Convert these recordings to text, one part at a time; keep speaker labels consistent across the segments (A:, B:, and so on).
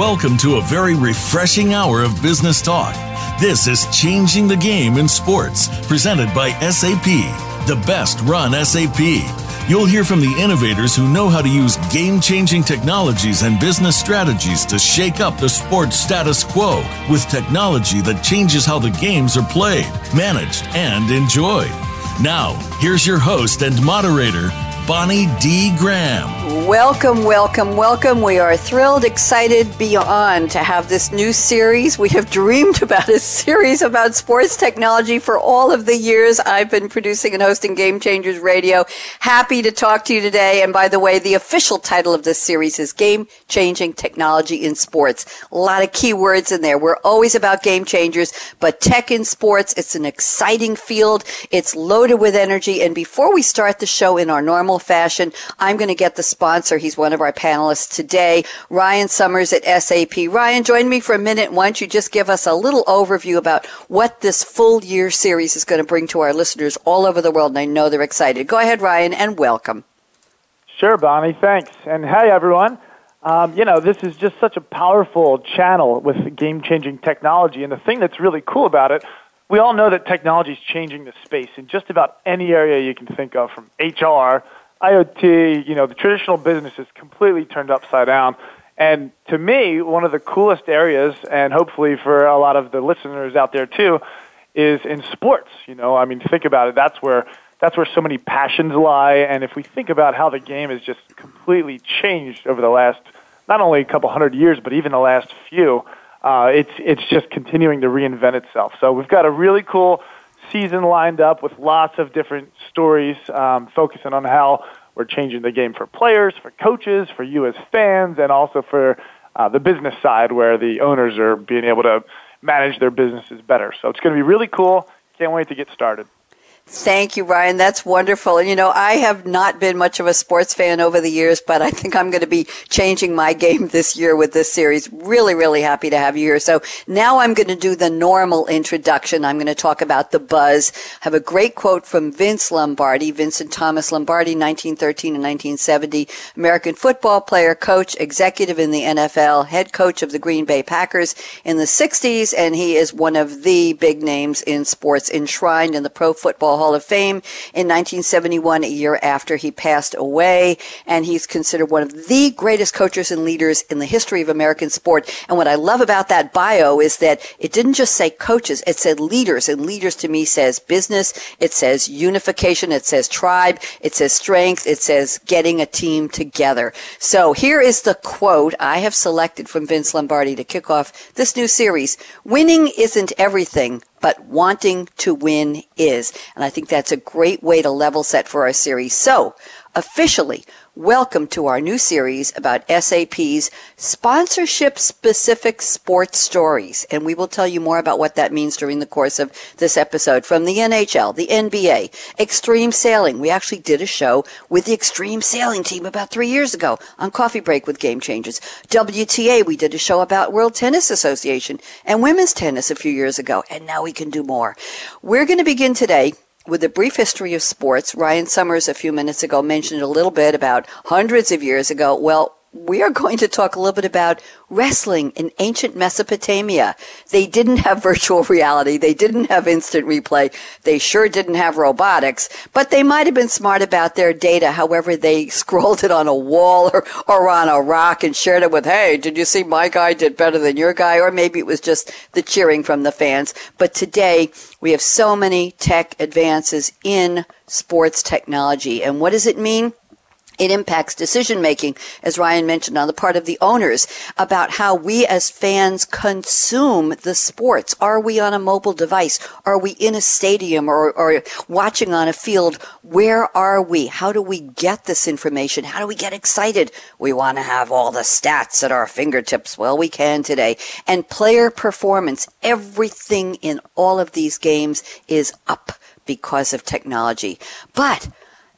A: Welcome to a very refreshing hour of business talk. This is Changing the Game in Sports, presented by SAP, the best run SAP. You'll hear from the innovators who know how to use game changing technologies and business strategies to shake up the sports status quo with technology that changes how the games are played, managed, and enjoyed. Now, here's your host and moderator, Bonnie D. Graham.
B: Welcome, welcome, welcome. We are thrilled, excited beyond to have this new series. We have dreamed about a series about sports technology for all of the years I've been producing and hosting Game Changers Radio. Happy to talk to you today. And by the way, the official title of this series is Game Changing Technology in Sports. A lot of key words in there. We're always about game changers, but tech in sports, it's an exciting field. It's loaded with energy. And before we start the show in our normal fashion. I'm going to get the sponsor. He's one of our panelists today, Ryan Summers at SAP. Ryan, join me for a minute. Why don't you just give us a little overview about what this full year series is going to bring to our listeners all over the world? And I know they're excited. Go ahead, Ryan, and welcome.
C: Sure, Bonnie. Thanks. And hey, everyone. Um, you know, this is just such a powerful channel with game changing technology. And the thing that's really cool about it, we all know that technology is changing the space in just about any area you can think of, from HR IoT, you know, the traditional business is completely turned upside down. And to me, one of the coolest areas, and hopefully for a lot of the listeners out there too, is in sports. You know, I mean, think about it. That's where that's where so many passions lie. And if we think about how the game has just completely changed over the last not only a couple hundred years, but even the last few, uh, it's it's just continuing to reinvent itself. So we've got a really cool season lined up with lots of different stories um, focusing on how we're changing the game for players, for coaches, for you as fans, and also for uh, the business side where the owners are being able to manage their businesses better. So it's going to be really cool. Can't wait to get started.
B: Thank you, Ryan. That's wonderful. And you know, I have not been much of a sports fan over the years, but I think I'm going to be changing my game this year with this series. Really, really happy to have you here. So now I'm going to do the normal introduction. I'm going to talk about the buzz. I have a great quote from Vince Lombardi, Vincent Thomas Lombardi, 1913 and 1970, American football player, coach, executive in the NFL, head coach of the Green Bay Packers in the 60s, and he is one of the big names in sports enshrined in the Pro Football Hall of Fame in 1971, a year after he passed away. And he's considered one of the greatest coaches and leaders in the history of American sport. And what I love about that bio is that it didn't just say coaches, it said leaders. And leaders to me says business, it says unification, it says tribe, it says strength, it says getting a team together. So here is the quote I have selected from Vince Lombardi to kick off this new series. Winning isn't everything, but wanting to win is. And I think that's a great way to level set for our series. So, officially, Welcome to our new series about SAP's sponsorship specific sports stories. And we will tell you more about what that means during the course of this episode from the NHL, the NBA, extreme sailing. We actually did a show with the extreme sailing team about three years ago on Coffee Break with Game Changers. WTA, we did a show about World Tennis Association and women's tennis a few years ago. And now we can do more. We're going to begin today with a brief history of sports, Ryan Summers a few minutes ago mentioned a little bit about hundreds of years ago. Well, we are going to talk a little bit about wrestling in ancient Mesopotamia. They didn't have virtual reality. They didn't have instant replay. They sure didn't have robotics, but they might have been smart about their data. However, they scrolled it on a wall or, or on a rock and shared it with, Hey, did you see my guy did better than your guy? Or maybe it was just the cheering from the fans. But today we have so many tech advances in sports technology. And what does it mean? It impacts decision making, as Ryan mentioned, on the part of the owners about how we as fans consume the sports. Are we on a mobile device? Are we in a stadium or, or watching on a field? Where are we? How do we get this information? How do we get excited? We want to have all the stats at our fingertips. Well, we can today. And player performance, everything in all of these games is up because of technology. But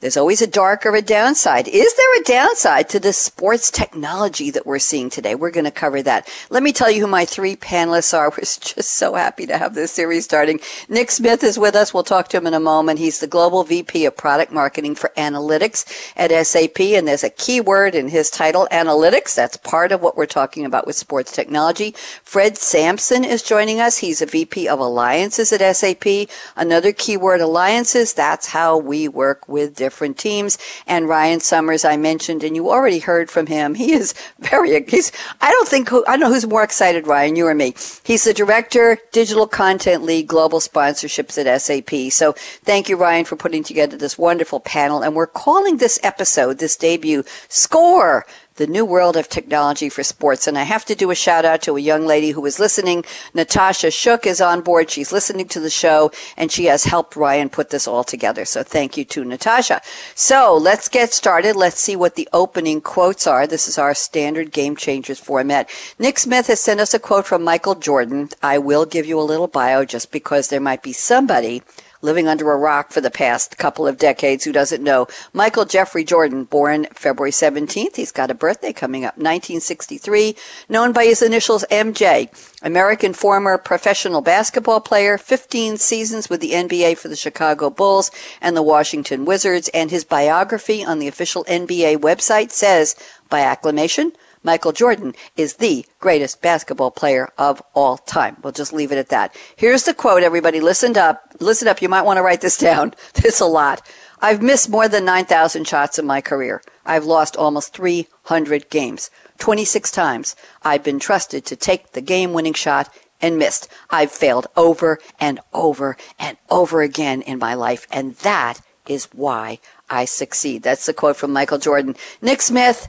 B: There's always a dark or a downside. Is there a downside to the sports technology that we're seeing today? We're going to cover that. Let me tell you who my three panelists are. We're just so happy to have this series starting. Nick Smith is with us. We'll talk to him in a moment. He's the Global VP of Product Marketing for Analytics at SAP, and there's a key word in his title, analytics. That's part of what we're talking about with sports technology. Fred Sampson is joining us. He's a VP of Alliances at SAP. Another keyword, alliances. That's how we work with different different teams. And Ryan Summers, I mentioned, and you already heard from him. He is very, he's, I don't think, who, I don't know who's more excited, Ryan, you or me. He's the director, digital content lead, global sponsorships at SAP. So thank you, Ryan, for putting together this wonderful panel. And we're calling this episode, this debut, Score the new world of technology for sports. And I have to do a shout out to a young lady who is listening. Natasha Shook is on board. She's listening to the show and she has helped Ryan put this all together. So thank you to Natasha. So let's get started. Let's see what the opening quotes are. This is our standard game changers format. Nick Smith has sent us a quote from Michael Jordan. I will give you a little bio just because there might be somebody living under a rock for the past couple of decades who doesn't know. Michael Jeffrey Jordan, born February 17th. He's got a birthday coming up, 1963, known by his initials MJ. American former professional basketball player, 15 seasons with the NBA for the Chicago Bulls and the Washington Wizards, and his biography on the official NBA website says, by acclamation, Michael Jordan is the greatest basketball player of all time. We'll just leave it at that. Here's the quote, everybody. Listen up. Listen up. You might want to write this down. There's a lot. I've missed more than 9,000 shots in my career. I've lost almost 300 games. 26 times I've been trusted to take the game winning shot and missed. I've failed over and over and over again in my life. And that is why I succeed. That's the quote from Michael Jordan. Nick Smith,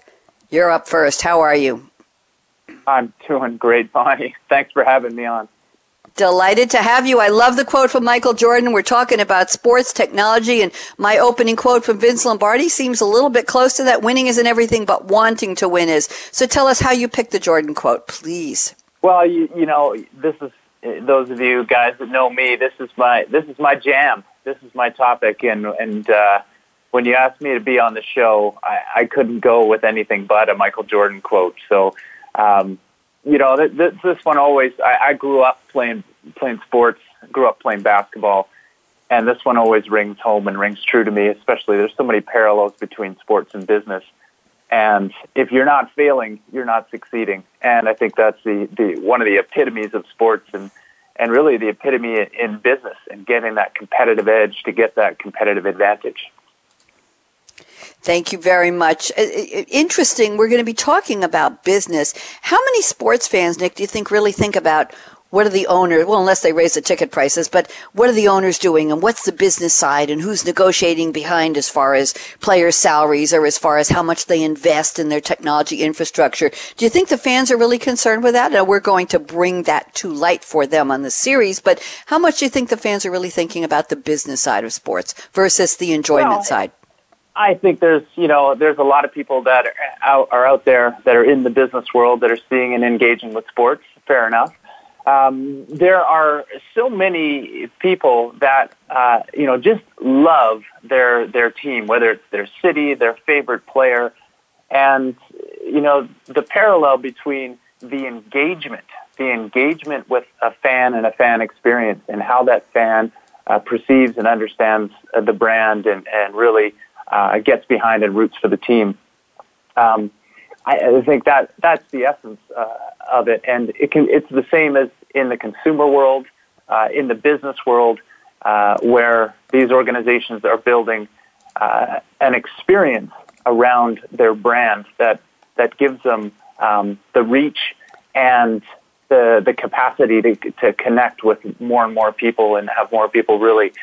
B: you're up first. How are you?
D: I'm doing great, Bonnie. Thanks for having me on.
B: Delighted to have you. I love the quote from Michael Jordan. We're talking about sports technology, and my opening quote from Vince Lombardi seems a little bit close to that. Winning isn't everything, but wanting to win is. So tell us how you picked the Jordan quote, please.
D: Well, you, you know, this is those of you guys that know me. This is my this is my jam. This is my topic, and and uh, when you asked me to be on the show, I, I couldn't go with anything but a Michael Jordan quote. So, um, you know, th- th- this one always. I, I grew up playing playing sports, grew up playing basketball, and this one always rings home and rings true to me. Especially, there's so many parallels between sports and business. And if you're not failing, you're not succeeding. And I think that's the, the one of the epitomes of sports and and really the epitome in business and getting that competitive edge to get that competitive advantage.
B: Thank you very much. Interesting. We're going to be talking about business. How many sports fans, Nick, do you think really think about what are the owners, well, unless they raise the ticket prices, but what are the owners doing and what's the business side and who's negotiating behind as far as players' salaries or as far as how much they invest in their technology infrastructure? Do you think the fans are really concerned with that? And we're going to bring that to light for them on the series, but how much do you think the fans are really thinking about the business side of sports versus the enjoyment well, side?
D: I think there's, you know, there's a lot of people that are out, are out there that are in the business world that are seeing and engaging with sports. Fair enough. Um, there are so many people that uh, you know just love their their team, whether it's their city, their favorite player, and you know the parallel between the engagement, the engagement with a fan and a fan experience, and how that fan uh, perceives and understands uh, the brand, and and really uh, gets behind and roots for the team. Um, I, I think that that's the essence uh, of it, and it can, it's the same as in the consumer world, uh, in the business world, uh, where these organizations are building uh, an experience around their brand that that gives them um, the reach and the the capacity to to connect with more and more people and have more people really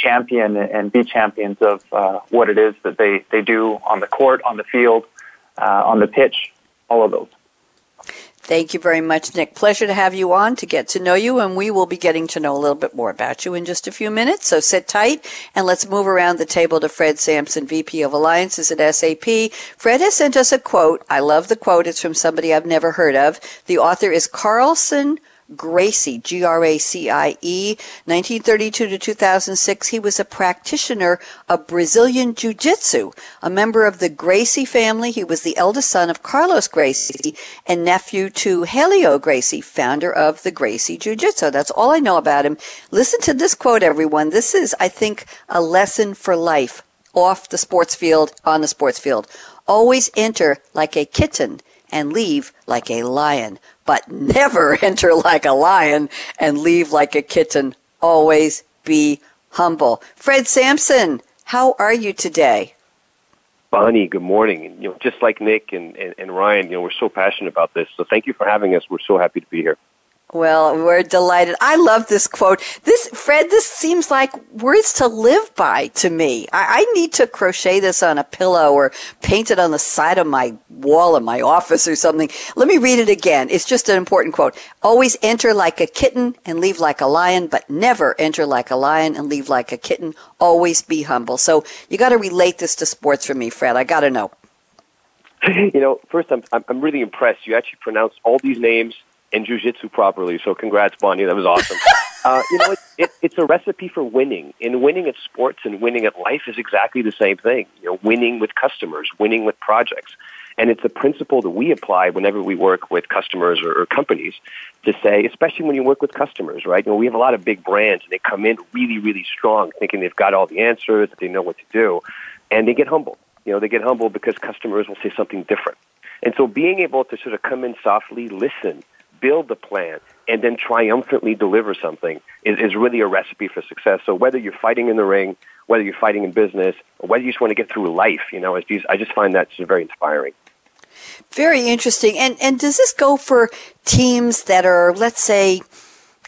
D: champion and be champions of uh, what it is that they, they do on the court, on the field, uh, on the pitch, all of those.
B: Thank you very much, Nick. Pleasure to have you on to get to know you, and we will be getting to know a little bit more about you in just a few minutes. So sit tight and let's move around the table to Fred Sampson, VP of Alliances at SAP. Fred has sent us a quote. I love the quote. It's from somebody I've never heard of. The author is Carlson Gracie, G R A C I E. 1932 to 2006, he was a practitioner of Brazilian Jiu Jitsu. A member of the Gracie family, he was the eldest son of Carlos Gracie and nephew to Helio Gracie, founder of the Gracie Jiu Jitsu. That's all I know about him. Listen to this quote, everyone. This is, I think, a lesson for life off the sports field, on the sports field. Always enter like a kitten and leave like a lion, but never enter like a lion and leave like a kitten. Always be humble. Fred Sampson, how are you today?
E: Bonnie, good morning. You know, just like Nick and, and, and Ryan, you know, we're so passionate about this. So thank you for having us. We're so happy to be here.
B: Well, we're delighted. I love this quote. This, Fred, this seems like words to live by to me. I, I, need to crochet this on a pillow or paint it on the side of my wall in my office or something. Let me read it again. It's just an important quote. Always enter like a kitten and leave like a lion, but never enter like a lion and leave like a kitten. Always be humble. So you got to relate this to sports for me, Fred. I got to know.
E: You know, first, I'm, I'm really impressed. You actually pronounced all these names in jujitsu properly. So congrats, Bonnie. That was awesome. uh, you know, it, it, it's a recipe for winning. And winning at sports and winning at life is exactly the same thing. You know, winning with customers, winning with projects. And it's a principle that we apply whenever we work with customers or, or companies to say, especially when you work with customers, right? You know, we have a lot of big brands and they come in really, really strong, thinking they've got all the answers, that they know what to do, and they get humbled. You know, they get humbled because customers will say something different. And so being able to sort of come in softly, listen, build the plan, and then triumphantly deliver something is, is really a recipe for success. So whether you're fighting in the ring, whether you're fighting in business, or whether you just want to get through life, you know, I just find that very inspiring.
B: Very interesting. And and does this go for teams that are, let's say,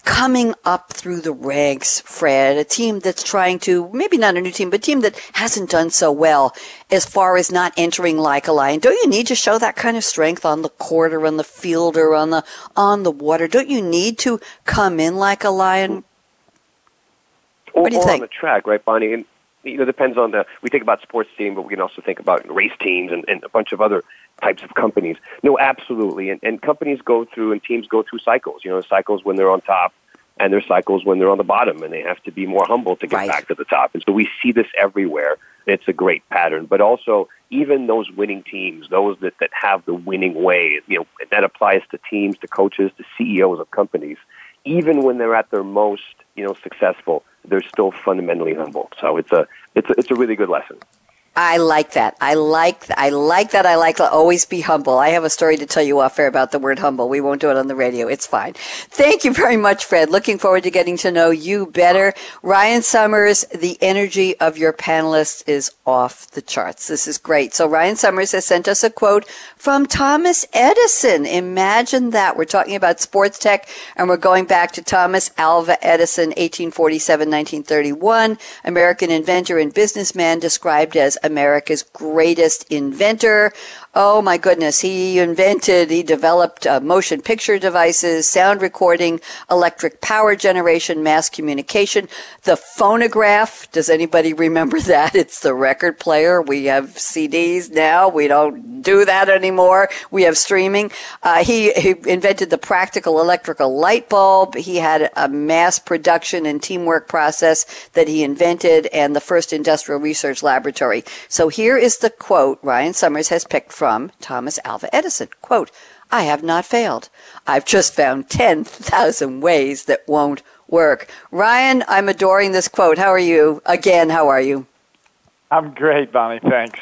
B: coming up through the ranks, Fred, a team that's trying to, maybe not a new team, but a team that hasn't done so well as far as not entering like a lion. Don't you need to show that kind of strength on the court or on the field or on the, on the water? Don't you need to come in like a lion?
E: Or,
B: what do you
E: or
B: think?
E: on the track, right, Bonnie? And, you know, depends on the, we think about sports team, but we can also think about race teams and, and a bunch of other types of companies. No, absolutely. And, and companies go through and teams go through cycles. You know, cycles when they're on top and there's cycles when they're on the bottom and they have to be more humble to get
B: Right.
E: back to the top. And so we see this everywhere. It's a great pattern. But also, even those winning teams, those that, that have the winning way, you know, that applies to teams, to coaches, to CEOs of companies. Even when they're at their most, you know, successful, they're still fundamentally humble. So it's a, it's a, it's a really good lesson.
B: I like that. I like I like that. I like to always be humble. I have a story to tell you off air about the word humble. We won't do it on the radio. It's fine. Thank you very much, Fred. Looking forward to getting to know you better. Ryan Summers, the energy of your panelists is off the charts. This is great. So Ryan Summers has sent us a quote from Thomas Edison. Imagine that. We're talking about sports tech and we're going back to Thomas Alva Edison, 1847, 1931, American inventor and businessman described as America's greatest inventor. Oh my goodness. He invented, he developed uh, motion picture devices, sound recording, electric power generation, mass communication, the phonograph. Does anybody remember that? It's the record player. We have CDs now. We don't do that anymore. We have streaming. Uh, he, he invented the practical electrical light bulb. He had a mass production and teamwork process that he invented and the first industrial research laboratory. So here is the quote Ryan Summers has picked from Thomas Alva Edison. Quote, I have not failed. I've just found 10,000 ways that won't work. Ryan, I'm adoring this quote. How are you? Again, how are you?
C: I'm great, Bonnie. Thanks.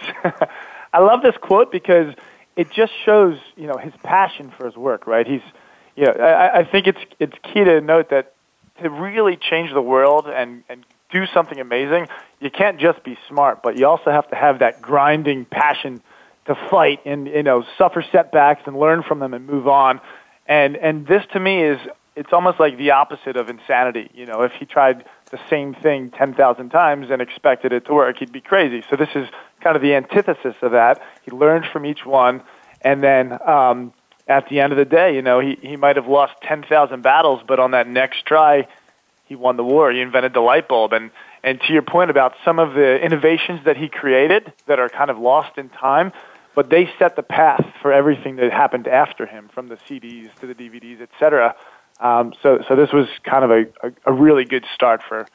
C: I love this quote because it just shows, you know, his passion for his work. Right? He's, you know, I, I think it's it's key to note that to really change the world and and do something amazing, you can't just be smart, but you also have to have that grinding passion to fight and you know suffer setbacks and learn from them and move on. And and this to me is it's almost like the opposite of insanity. You know, if he tried the same thing 10,000 times and expected it to work, he'd be crazy. So this is kind of the antithesis of that. He learned from each one, and then um, at the end of the day, you know, he, he might have lost 10,000 battles, but on that next try, he won the war. He invented the light bulb. And, and to your point about some of the innovations that he created that are kind of lost in time, but they set the path for everything that happened after him, from the CDs to the DVDs, et cetera. Um, so, so this was kind of a, a, a really good start for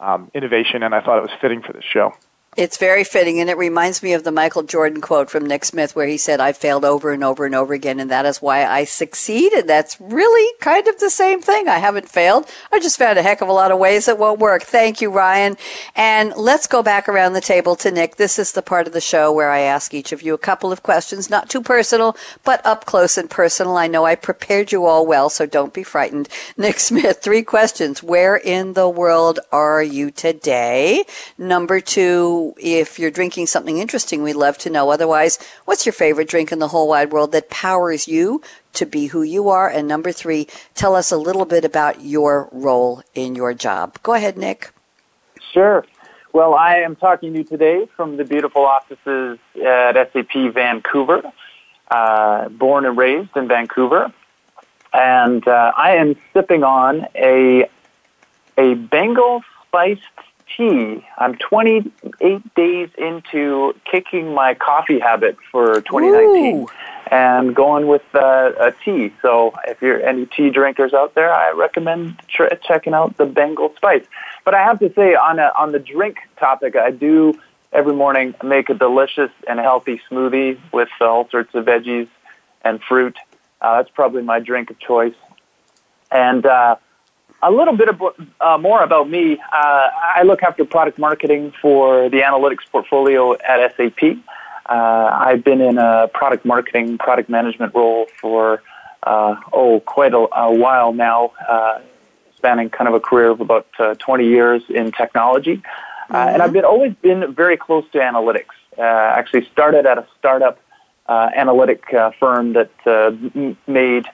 C: um, innovation, and I thought it was fitting for the show.
B: It's very fitting, and it reminds me of the Michael Jordan quote from Nick Smith, where he said, I failed over and over and over again, and that is why I succeed. And that's really kind of the same thing. I haven't failed. I just found a heck of a lot of ways that won't work. Thank you, Ryan. And let's go back around the table to Nick. This is the part of the show where I ask each of you a couple of questions, not too personal, but up close and personal. I know I prepared you all well, so don't be frightened. Nick Smith, three questions. Where in the world are you today? Number two, if you're drinking something interesting, we'd love to know. Otherwise, what's your favorite drink in the whole wide world that powers you to be who you are? And number three, tell us a little bit about your role in your job. Go ahead, Nick.
D: Sure. Well, I am talking to you today from the beautiful offices at SAP Vancouver, uh, born and raised in Vancouver. And uh, I am sipping on a, a Bengal spiced tea. I'm 28 days into kicking my coffee habit for 2019 Ooh. and going with uh, a tea. So if you're any tea drinkers out there, I recommend tr- checking out the Bengal Spice. But I have to say, on a, on the drink topic, I do every morning make a delicious and healthy smoothie with all sorts of veggies and fruit. Uh, that's probably my drink of choice. And uh, a little bit about, uh, more about me. Uh, I look after product marketing for the analytics portfolio at SAP. Uh, I've been in a product marketing, product management role for uh, oh quite a, a while now, uh, spanning kind of a career of about uh, 20 years in technology. Mm-hmm. and I've been always been very close to analytics. actually, started at a startup analytic firm that m- made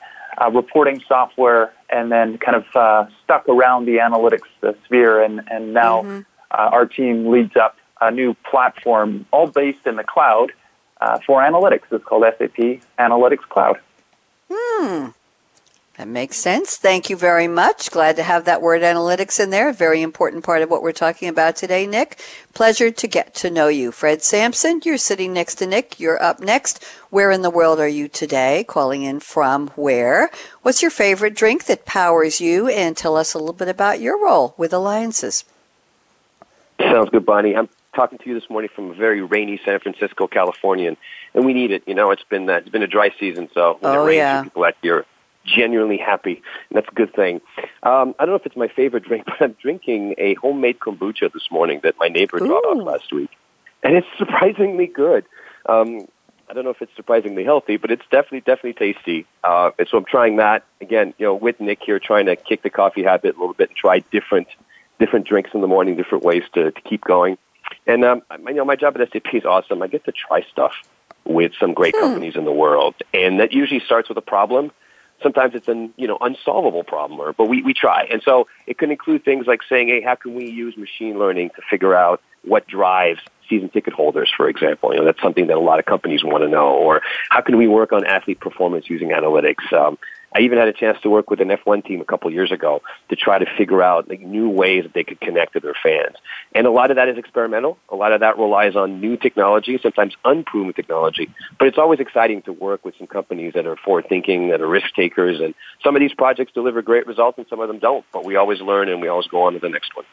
D: reporting software and then kind of uh, stuck around the analytics uh, sphere. And, and now mm-hmm. uh, our team leads up a new platform, all based in the cloud uh, for analytics. It's called SAP Analytics Cloud.
B: Hmm. That makes sense. Thank you very much. Glad to have that word analytics in there. Very important part of what we're talking about today, Nick. Pleasure to get to know you. Fred Sampson, you're sitting next to Nick. You're up next. Where in the world are you today? Calling in from where? What's your favorite drink that powers you? And tell us a little bit about your role with Alliances.
E: Sounds good, Bonnie. I'm talking to you this morning from a very rainy San Francisco, California, and, and we need it. You know, it's been uh, it's been a dry season, so when
B: oh,
E: it rains,
B: yeah.
E: people out here genuinely happy, and that's a good thing. Um, I don't know if it's my favorite drink, but I'm drinking a homemade kombucha this morning that my neighbor brought off last week, and it's surprisingly good. Um, I don't know if it's surprisingly healthy, but it's definitely definitely tasty. Uh, and so I'm trying that again. You know, with Nick here, trying to kick the coffee habit a little bit and try different different drinks in the morning, different ways to, to keep going. And um, you know, my job at SAP is awesome. I get to try stuff with some great hmm. companies in the world, and that usually starts with a problem sometimes it's an you know unsolvable problem or but we, we try. And so it can include things like saying hey how can we use machine learning to figure out what drives season ticket holders for example? You know that's something that a lot of companies want to know. Or how can we work on athlete performance using analytics? Um, I even had a chance to work with an F1 team a couple years ago to try to figure out like, new ways that they could connect to their fans. And a lot of that is experimental. A lot of that relies on new technology, sometimes unproven technology. But it's always exciting to work with some companies that are forward thinking, that are risk takers. And some of these projects deliver great results and some of them don't. But we always learn and we always go on to the next one.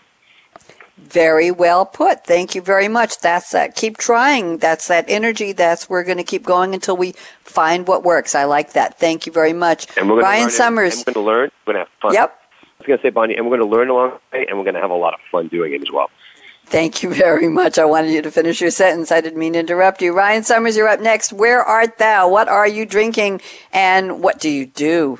B: Very well put. Thank you very much. That's that. Keep trying. That's that energy. That's we're going to keep going until we find what works. I like that. Thank you very much.
E: And we're
B: Ryan Summers.
E: And we're going to learn. We're going to have fun.
B: Yep.
E: I was going to say, Bonnie, and we're going to learn along the way, and we're going to have a lot of fun doing it as well.
B: Thank you very much. I wanted you to finish your sentence. I didn't mean to interrupt you. Ryan Summers, you're up next. Where art thou? What are you drinking? And what do you do?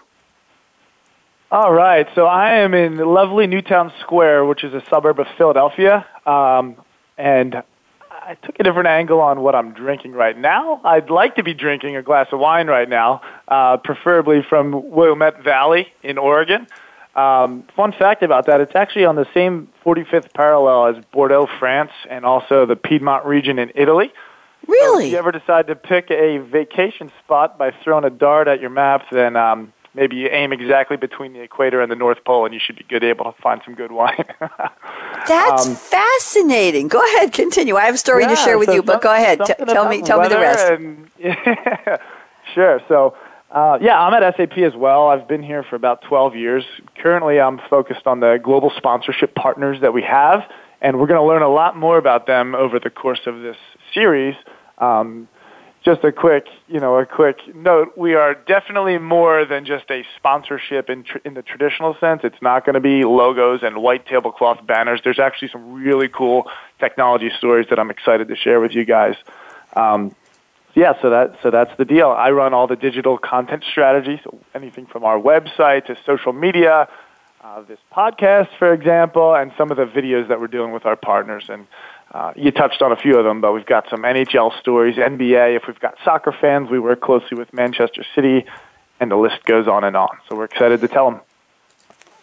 C: All right, so I am in lovely Newtown Square, which is a suburb of Philadelphia, um, and I took a different angle on what I'm drinking right now. I'd like to be drinking a glass of wine right now, uh, preferably from Willamette Valley in Oregon. Um, fun fact about that, it's actually on the same 45th parallel as Bordeaux, France, and also the Piedmont region in Italy.
B: Really?
C: So if you ever decide to pick a vacation spot by throwing a dart at your map, then um, maybe you aim exactly between the equator and the North Pole, and you should be good able to find some good wine.
B: That's um, fascinating. Go ahead, continue. I have a story
C: yeah,
B: to share with
C: so
B: you, but go ahead. T- tell me, tell me the rest.
C: And, yeah, sure. So. Uh, yeah, I'm at SAP as well. I've been here for about 12 years. Currently, I'm focused on the global sponsorship partners that we have, and we're going to learn a lot more about them over the course of this series. Um, just a quick, you know, a quick note. We are definitely more than just a sponsorship in tr- in the traditional sense. It's not going to be logos and white tablecloth banners. There's actually some really cool technology stories that I'm excited to share with you guys. Um, yeah, so that so that's the deal. I run all the digital content strategy, so anything from our website to social media, uh, this podcast, for example, and some of the videos that we're doing with our partners. And uh, you touched on a few of them, but we've got some NHL stories, NBA. If we've got soccer fans, we work closely with Manchester City, and the list goes on and on. So we're excited to tell them.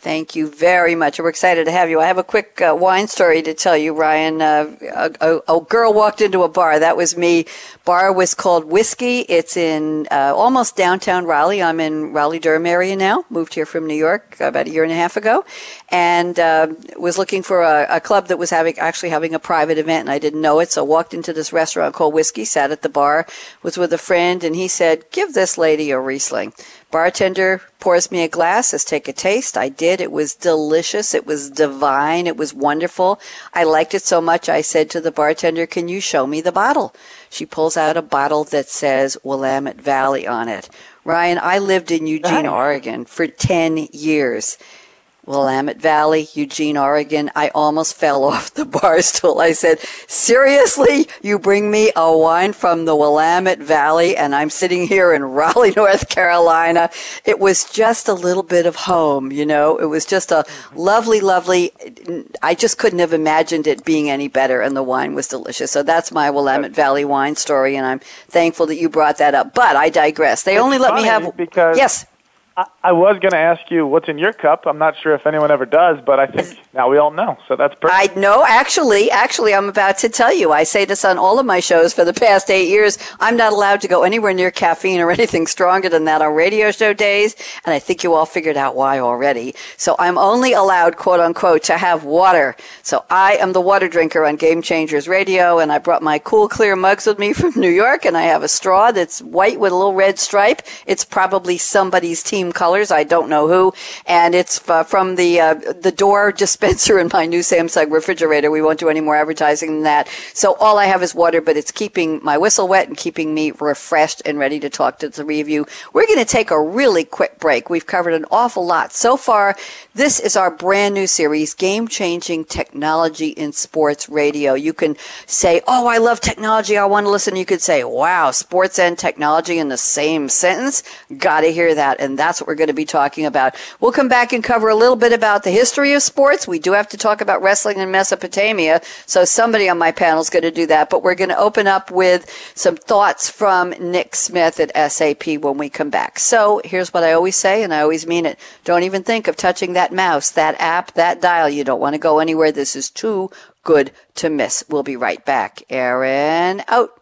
B: Thank you very much. We're excited to have you. I have a quick uh, wine story to tell you, Ryan. Uh, a, a, a, girl walked into a bar. That was me. Bar was called Whiskey. It's in uh, almost downtown Raleigh. I'm in Raleigh Durham area now. Moved here from New York about a year and a half ago, and uh, was looking for a, a, club that was having actually having a private event, and I didn't know it. So walked into this restaurant called Whiskey. Sat at the bar. Was with a friend, and he said, "Give this lady a Riesling." Bartender pours me a glass, says, take a taste. I did. It was delicious. It was divine. It was wonderful. I liked it so much. I said to the bartender, can you show me the bottle? She pulls out a bottle that says Willamette Valley on it. Ryan, I lived in Eugene, Oregon for 10 years. Willamette Valley, Eugene, Oregon. I almost fell off the bar stool. I said, seriously, you bring me a wine from the Willamette Valley and I'm sitting here in Raleigh, North Carolina. It was just a little bit of home, you know, it was just a lovely, lovely, I just couldn't have imagined it being any better and the wine was delicious. So that's my Willamette Valley wine story and I'm thankful that you brought that up, but I digress. They
C: it's
B: only let me have,
C: because
B: yes.
C: I, was going to ask you what's in your cup. I'm not sure if anyone ever does, but I think now we all know. So that's perfect.
B: I know. Actually, actually, I'm about to tell you. I say this on all of my shows for the past eight years. I'm not allowed to go anywhere near caffeine or anything stronger than that on radio show days, and I think you all figured out why already. So I'm only allowed, quote unquote, to have water. So I am the water drinker on Game Changers Radio, and I brought my cool, clear mugs with me from New York, and I have a straw that's white with a little red stripe. It's probably somebody's team team I don't know who, and it's uh, from the uh, the door dispenser in my new Samsung refrigerator. We won't do any more advertising than that. So all I have is water, but it's keeping my whistle wet and keeping me refreshed and ready to talk to the you. We're going to take a really quick break. We've covered an awful lot so far. This is our brand new series, Game Changing Technology in Sports Radio. You can say, "Oh, I love technology. I want to listen." You could say, "Wow, sports and technology in the same sentence." Got to hear that, and that's what we're going to be talking about. We'll come back and cover a little bit about the history of sports. We do have to talk about wrestling in Mesopotamia, so somebody on my panel is going to do that. But we're going to open up with some thoughts from Nick Smith at SAP when we come back. So here's what I always say, and I always mean it. Don't even think of touching that mouse, that app, that dial. You don't want to go anywhere. This is too good to miss. We'll be right back. Aaron out.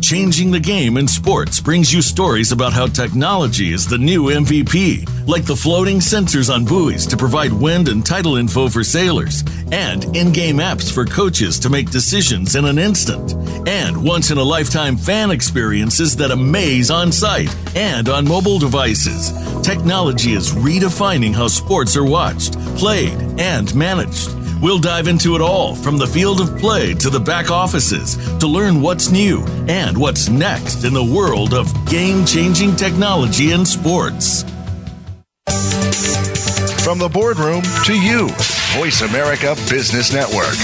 A: Changing the game in sports brings you stories about how technology is the new MVP, like the floating sensors on buoys to provide wind and tidal info for sailors, and in game apps for coaches to make decisions in an instant, and once in a lifetime fan experiences that amaze on site and on mobile devices. Technology is redefining how sports are watched, played, and managed. We'll dive into it all from the field of play to the back offices to learn what's new and what's next in the world of game changing technology in sports. From the boardroom to you, Voice America Business Network.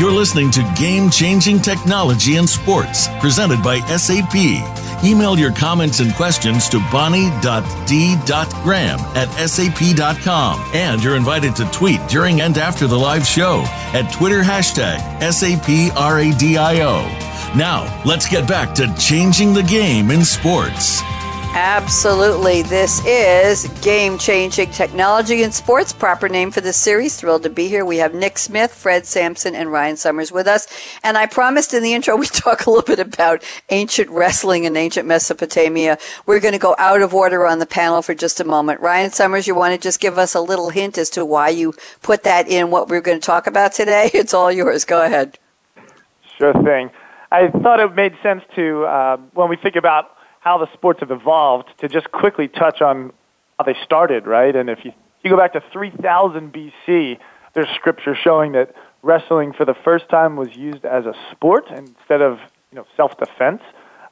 A: You're listening to Game Changing Technology in Sports, presented by SAP. Email your comments and questions to bonnie.d.graham at sap.com. And you're invited to tweet during and after the live show at Twitter hashtag SAPRADIO. Now, let's get back to changing the game in sports.
B: Absolutely. This is Game Changing Technology in Sports, proper name for the series. Thrilled to be here. We have Nick Smith, Fred Sampson, and Ryan Summers with us. And I promised in the intro we talk a little bit about ancient wrestling and ancient Mesopotamia. We're going to go out of order on the panel for just a moment. Ryan Summers, you want to just give us a little hint as to why you put that in what we're going to talk about today? It's all yours. Go ahead.
C: Sure thing. I thought it made sense to, uh, when we think about how the sports have evolved to just quickly touch on how they started, right? And if you, you go back to 3000 BC, there's scripture showing that wrestling for the first time was used as a sport instead of you know self-defense.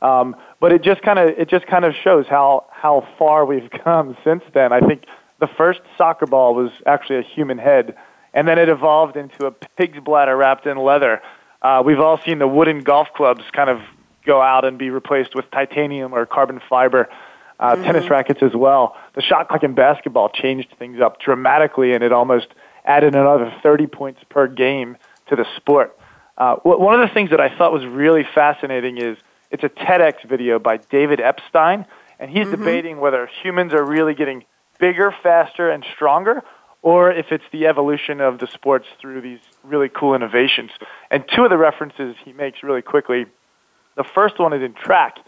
C: Um, but it just kind of it just kind of shows how how far we've come since then. I think the first soccer ball was actually a human head, and then it evolved into a pig's bladder wrapped in leather. Uh, we've all seen the wooden golf clubs kind of go out and be replaced with titanium or carbon fiber. Uh, mm-hmm. Tennis rackets as well. The shot clock in basketball changed things up dramatically, and it almost added another 30 points per game to the sport. Uh, one of the things that I thought was really fascinating is it's a TEDx video by David Epstein, and he's mm-hmm. debating whether humans are really getting bigger, faster, and stronger, or if it's the evolution of the sports through these really cool innovations. And two of the references he makes really quickly the first one is in track,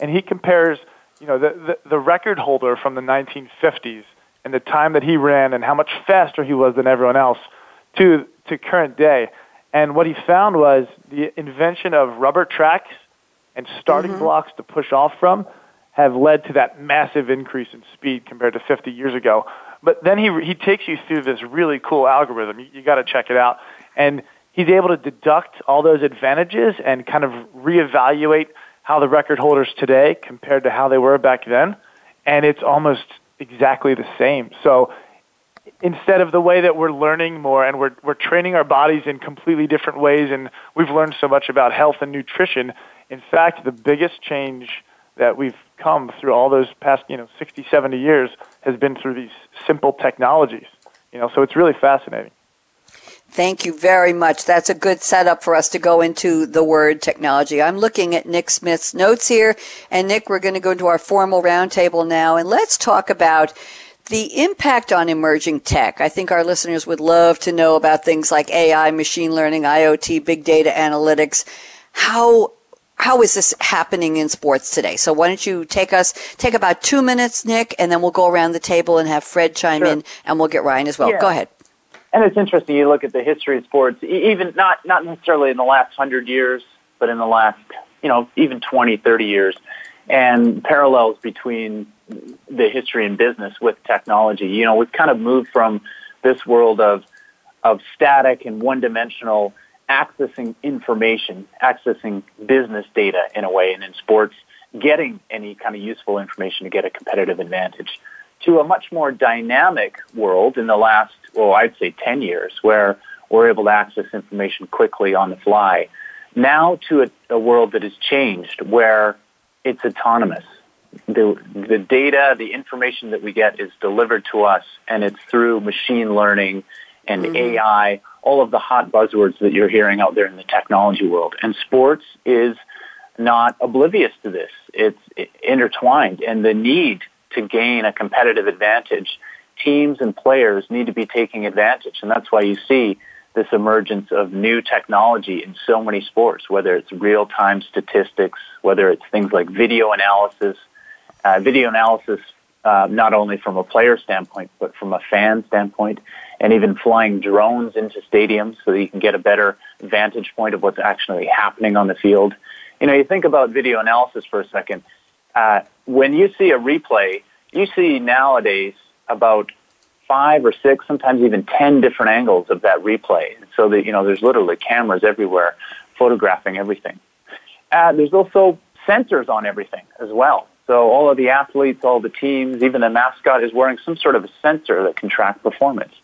C: and he compares, you know, the, the, the record holder from the 1950s and the time that he ran and how much faster he was than everyone else to to current day. And what he found was the invention of rubber tracks and starting mm-hmm. blocks to push off from have led to that massive increase in speed compared to 50 years ago. But then he he takes you through this really cool algorithm. You, you got to check it out. And he's able to deduct all those advantages and kind of reevaluate how the record holders today compared to how they were back then, and it's almost exactly the same. So instead of the way that we're learning more and we're we're training our bodies in completely different ways and we've learned so much about health and nutrition, in fact, the biggest change that we've come through all those past, you know, 60, 70 years has been through these simple technologies. You know, so it's really fascinating.
B: Thank you very much. That's a good setup for us to go into the word technology. I'm looking at Nick Smith's notes here. And Nick, we're going to go into our formal roundtable now and let's talk about the impact on emerging tech. I think our listeners would love to know about things like AI, machine learning, IoT, big data analytics. How how is this happening in sports today? So why don't you take us take about two minutes, Nick, and then we'll go around the table and have Fred chime sure. in, and we'll get Ryan as well.
D: Yeah.
B: Go ahead.
D: And it's interesting. You look at the history of sports, even not not necessarily in the last hundred years, but in the last you know even 20, 30 years, and parallels between the history and business with technology. You know, we've kind of moved from this world of of static and one dimensional accessing information, accessing business data in a way, and in sports, getting any kind of useful information to get a competitive advantage to a much more dynamic world in the last, well, I'd say 10 years, where we're able to access information quickly on the fly. Now to a, a world that has changed, where it's autonomous. The, the data, the information that we get is delivered to us, and it's through machine learning and mm-hmm. AI, all of the hot buzzwords that you're hearing out there in the technology world. And sports is not oblivious to this. It's intertwined, and the need to gain a competitive advantage, teams and players need to be taking advantage. And that's why you see this emergence of new technology in so many sports, whether it's real time statistics, whether it's things like video analysis, uh, video analysis, uh, not only from a player standpoint, but from a fan standpoint, and even flying drones into stadiums so that you can get a better vantage point of what's actually happening on the field. You know, you think about video analysis for a second. Uh, when you see a replay, you see nowadays about five or six, sometimes even ten different angles of that replay. So that you know, there's literally cameras everywhere photographing everything. Uh, there's also sensors on everything as well. So all of the athletes, all the teams, even the mascot is wearing some sort of a sensor that can track performance.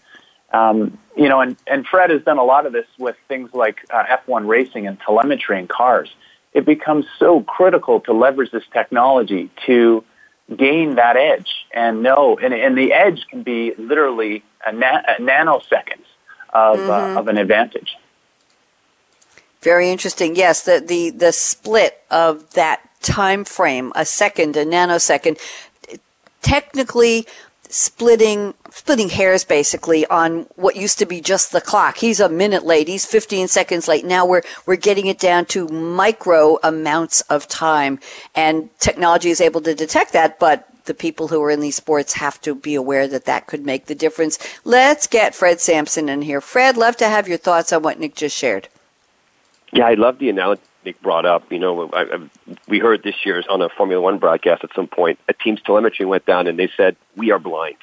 D: Um, you know, and, and Fred has done a lot of this with things like uh, F1 racing and telemetry in cars it becomes so critical to leverage this technology to gain that edge and know, and, and the edge can be literally a, na- a nanoseconds of, uh, mm-hmm. uh, of an advantage.
B: Very interesting. Yes, the, the, the split of that time frame, a second, a nanosecond, technically splitting splitting hairs basically on what used to be just the clock. He's a minute late. He's 15 seconds late. Now we're we're getting it down to micro amounts of time and technology is able to detect that, but the people who are in these sports have to be aware that that could make the difference. Let's get Fred Sampson in here. Fred, love to have your thoughts on what Nick just shared.
E: Yeah, I love the analogy Nick brought up. You know, I, I, we heard this year on a Formula One broadcast at some point, a team's telemetry went down and they said, we are blind.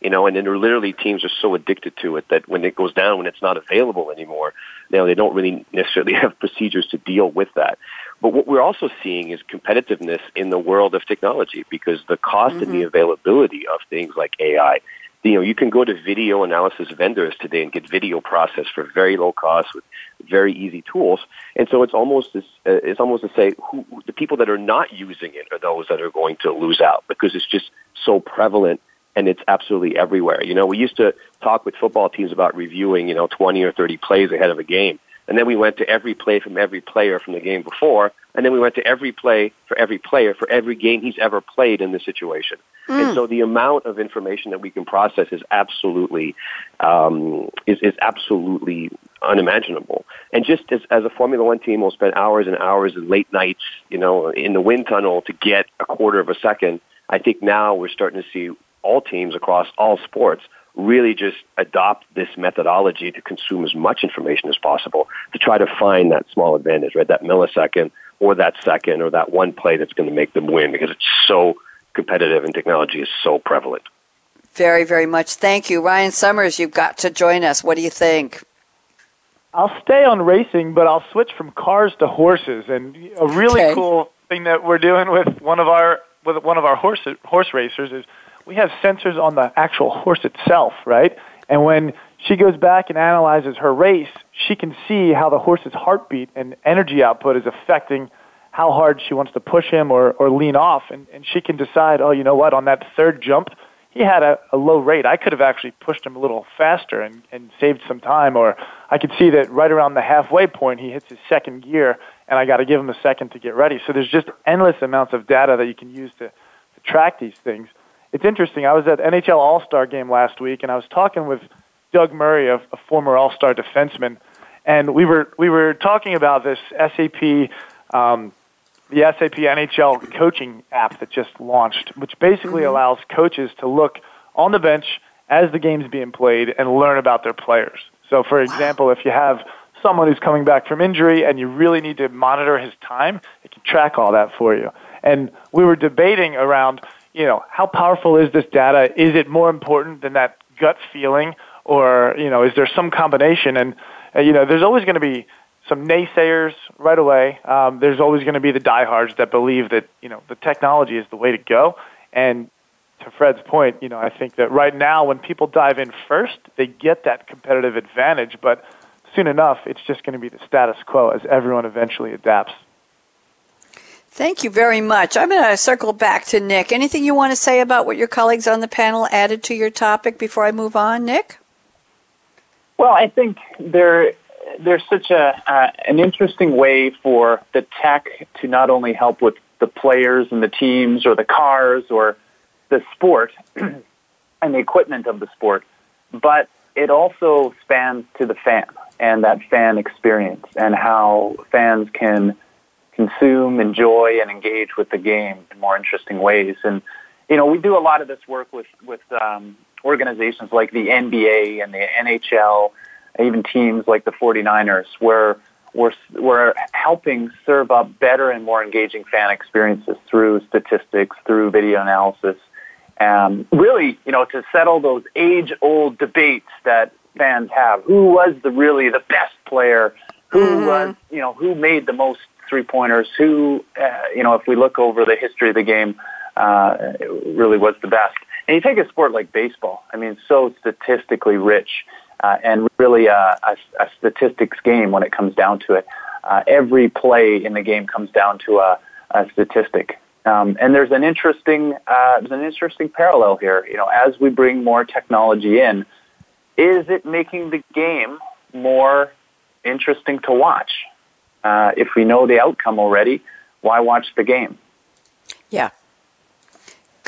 E: You know, and then literally teams are so addicted to it that when it goes down, when it's not available anymore, you know, they don't really necessarily have procedures to deal with that. But what we're also seeing is competitiveness in the world of technology because the cost mm-hmm. and the mm-hmm. availability of things like AI you know, you can go to video analysis vendors today and get video processed for very low cost with very easy tools. And so it's almost as, uh, it's almost to say who, the people that are not using it are those that are going to lose out because it's just so prevalent and it's absolutely everywhere. You know, we used to talk with football teams about reviewing, you know, 20 or 30 plays ahead of a game. And then we went to every play from every player from the game before. And then we went to every play for every player for every game he's ever played in this situation. Mm. And so the amount of information that we can process is absolutely, um, is, is absolutely unimaginable. And just as, as a Formula One team will spend hours and hours and late nights, you know, in the wind tunnel to get a quarter of a second, I think now we're starting to see all teams across all sports really just adopt this methodology to consume as much information as possible to try to find that small advantage, right? That millisecond or that second or that one play that's going to make them win because it's so competitive and technology is so prevalent.
B: Very, very much. Thank you. Ryan Summers, you've got to join us. What do you think?
C: I'll stay on racing, but I'll switch from cars to horses. And a really okay. cool thing that we're doing with one of our with one of our horse horse racers is we have sensors on the actual horse itself, right? And when she goes back and analyzes her race, she can see how the horse's heartbeat and energy output is affecting how hard she wants to push him or, or lean off. And, and she can decide, oh, you know what, on that third jump, he had a, a low rate. I could have actually pushed him a little faster and, and saved some time. Or I could see that right around the halfway point, he hits his second gear, and I got to give him a second to get ready. So there's just endless amounts of data that you can use to, to track these things it's interesting. I was at NHL All Star game last week, and I was talking with Doug Murray, a, a former All Star defenseman, and we were we were talking about this SAP, um, the SAP NHL coaching app that just launched, which basically mm-hmm. allows coaches to look on the bench as the game's being played and learn about their players. So, for example, if you have someone who's coming back from injury and you really need to monitor his time, it can track all that for you. And we were debating around you know, how powerful is this data? Is it more important than that gut feeling, or you know, is there some combination? And uh, you know, there's always going to be some naysayers right away. Um, there's always going to be the diehards that believe that you know the technology is the way to go. And to Fred's point, you know, I think that right now when people dive in first, they get that competitive advantage, but soon enough, it's just going to be the status quo as everyone eventually adapts.
B: Thank you very much. I'm going to circle back to Nick. Anything you want to say about what your colleagues on the panel added to your topic before I move on, Nick?
D: Well, I think there there's such a uh, an interesting way for the tech to not only help with the players and the teams or the cars or the sport and the equipment of the sport, but it also spans to the fan and that fan experience and how fans can consume, enjoy, and engage with the game in more interesting ways. And you know, we do a lot of this work with with um, organizations like the NBA and the NHL, even teams like the 49ers, where we're we're helping serve up better and more engaging fan experiences through statistics, through video analysis, and really, you know, to settle those age-old debates that fans have. Who was the really the best player? Who mm-hmm. was, you know, who made the most three pointers, who, uh, you know, if we look over the history of the game, uh, really was the best. And you take a sport like baseball, I mean, so statistically rich uh, and really a, a, a statistics game when it comes down to it. Uh, every play in the game comes down to a, a statistic. Um, and there's an interesting uh, there's an interesting parallel here. You know, as we bring more technology in, is it making the game more interesting to watch? Uh, if we know the outcome already, why watch the game?
B: Yeah.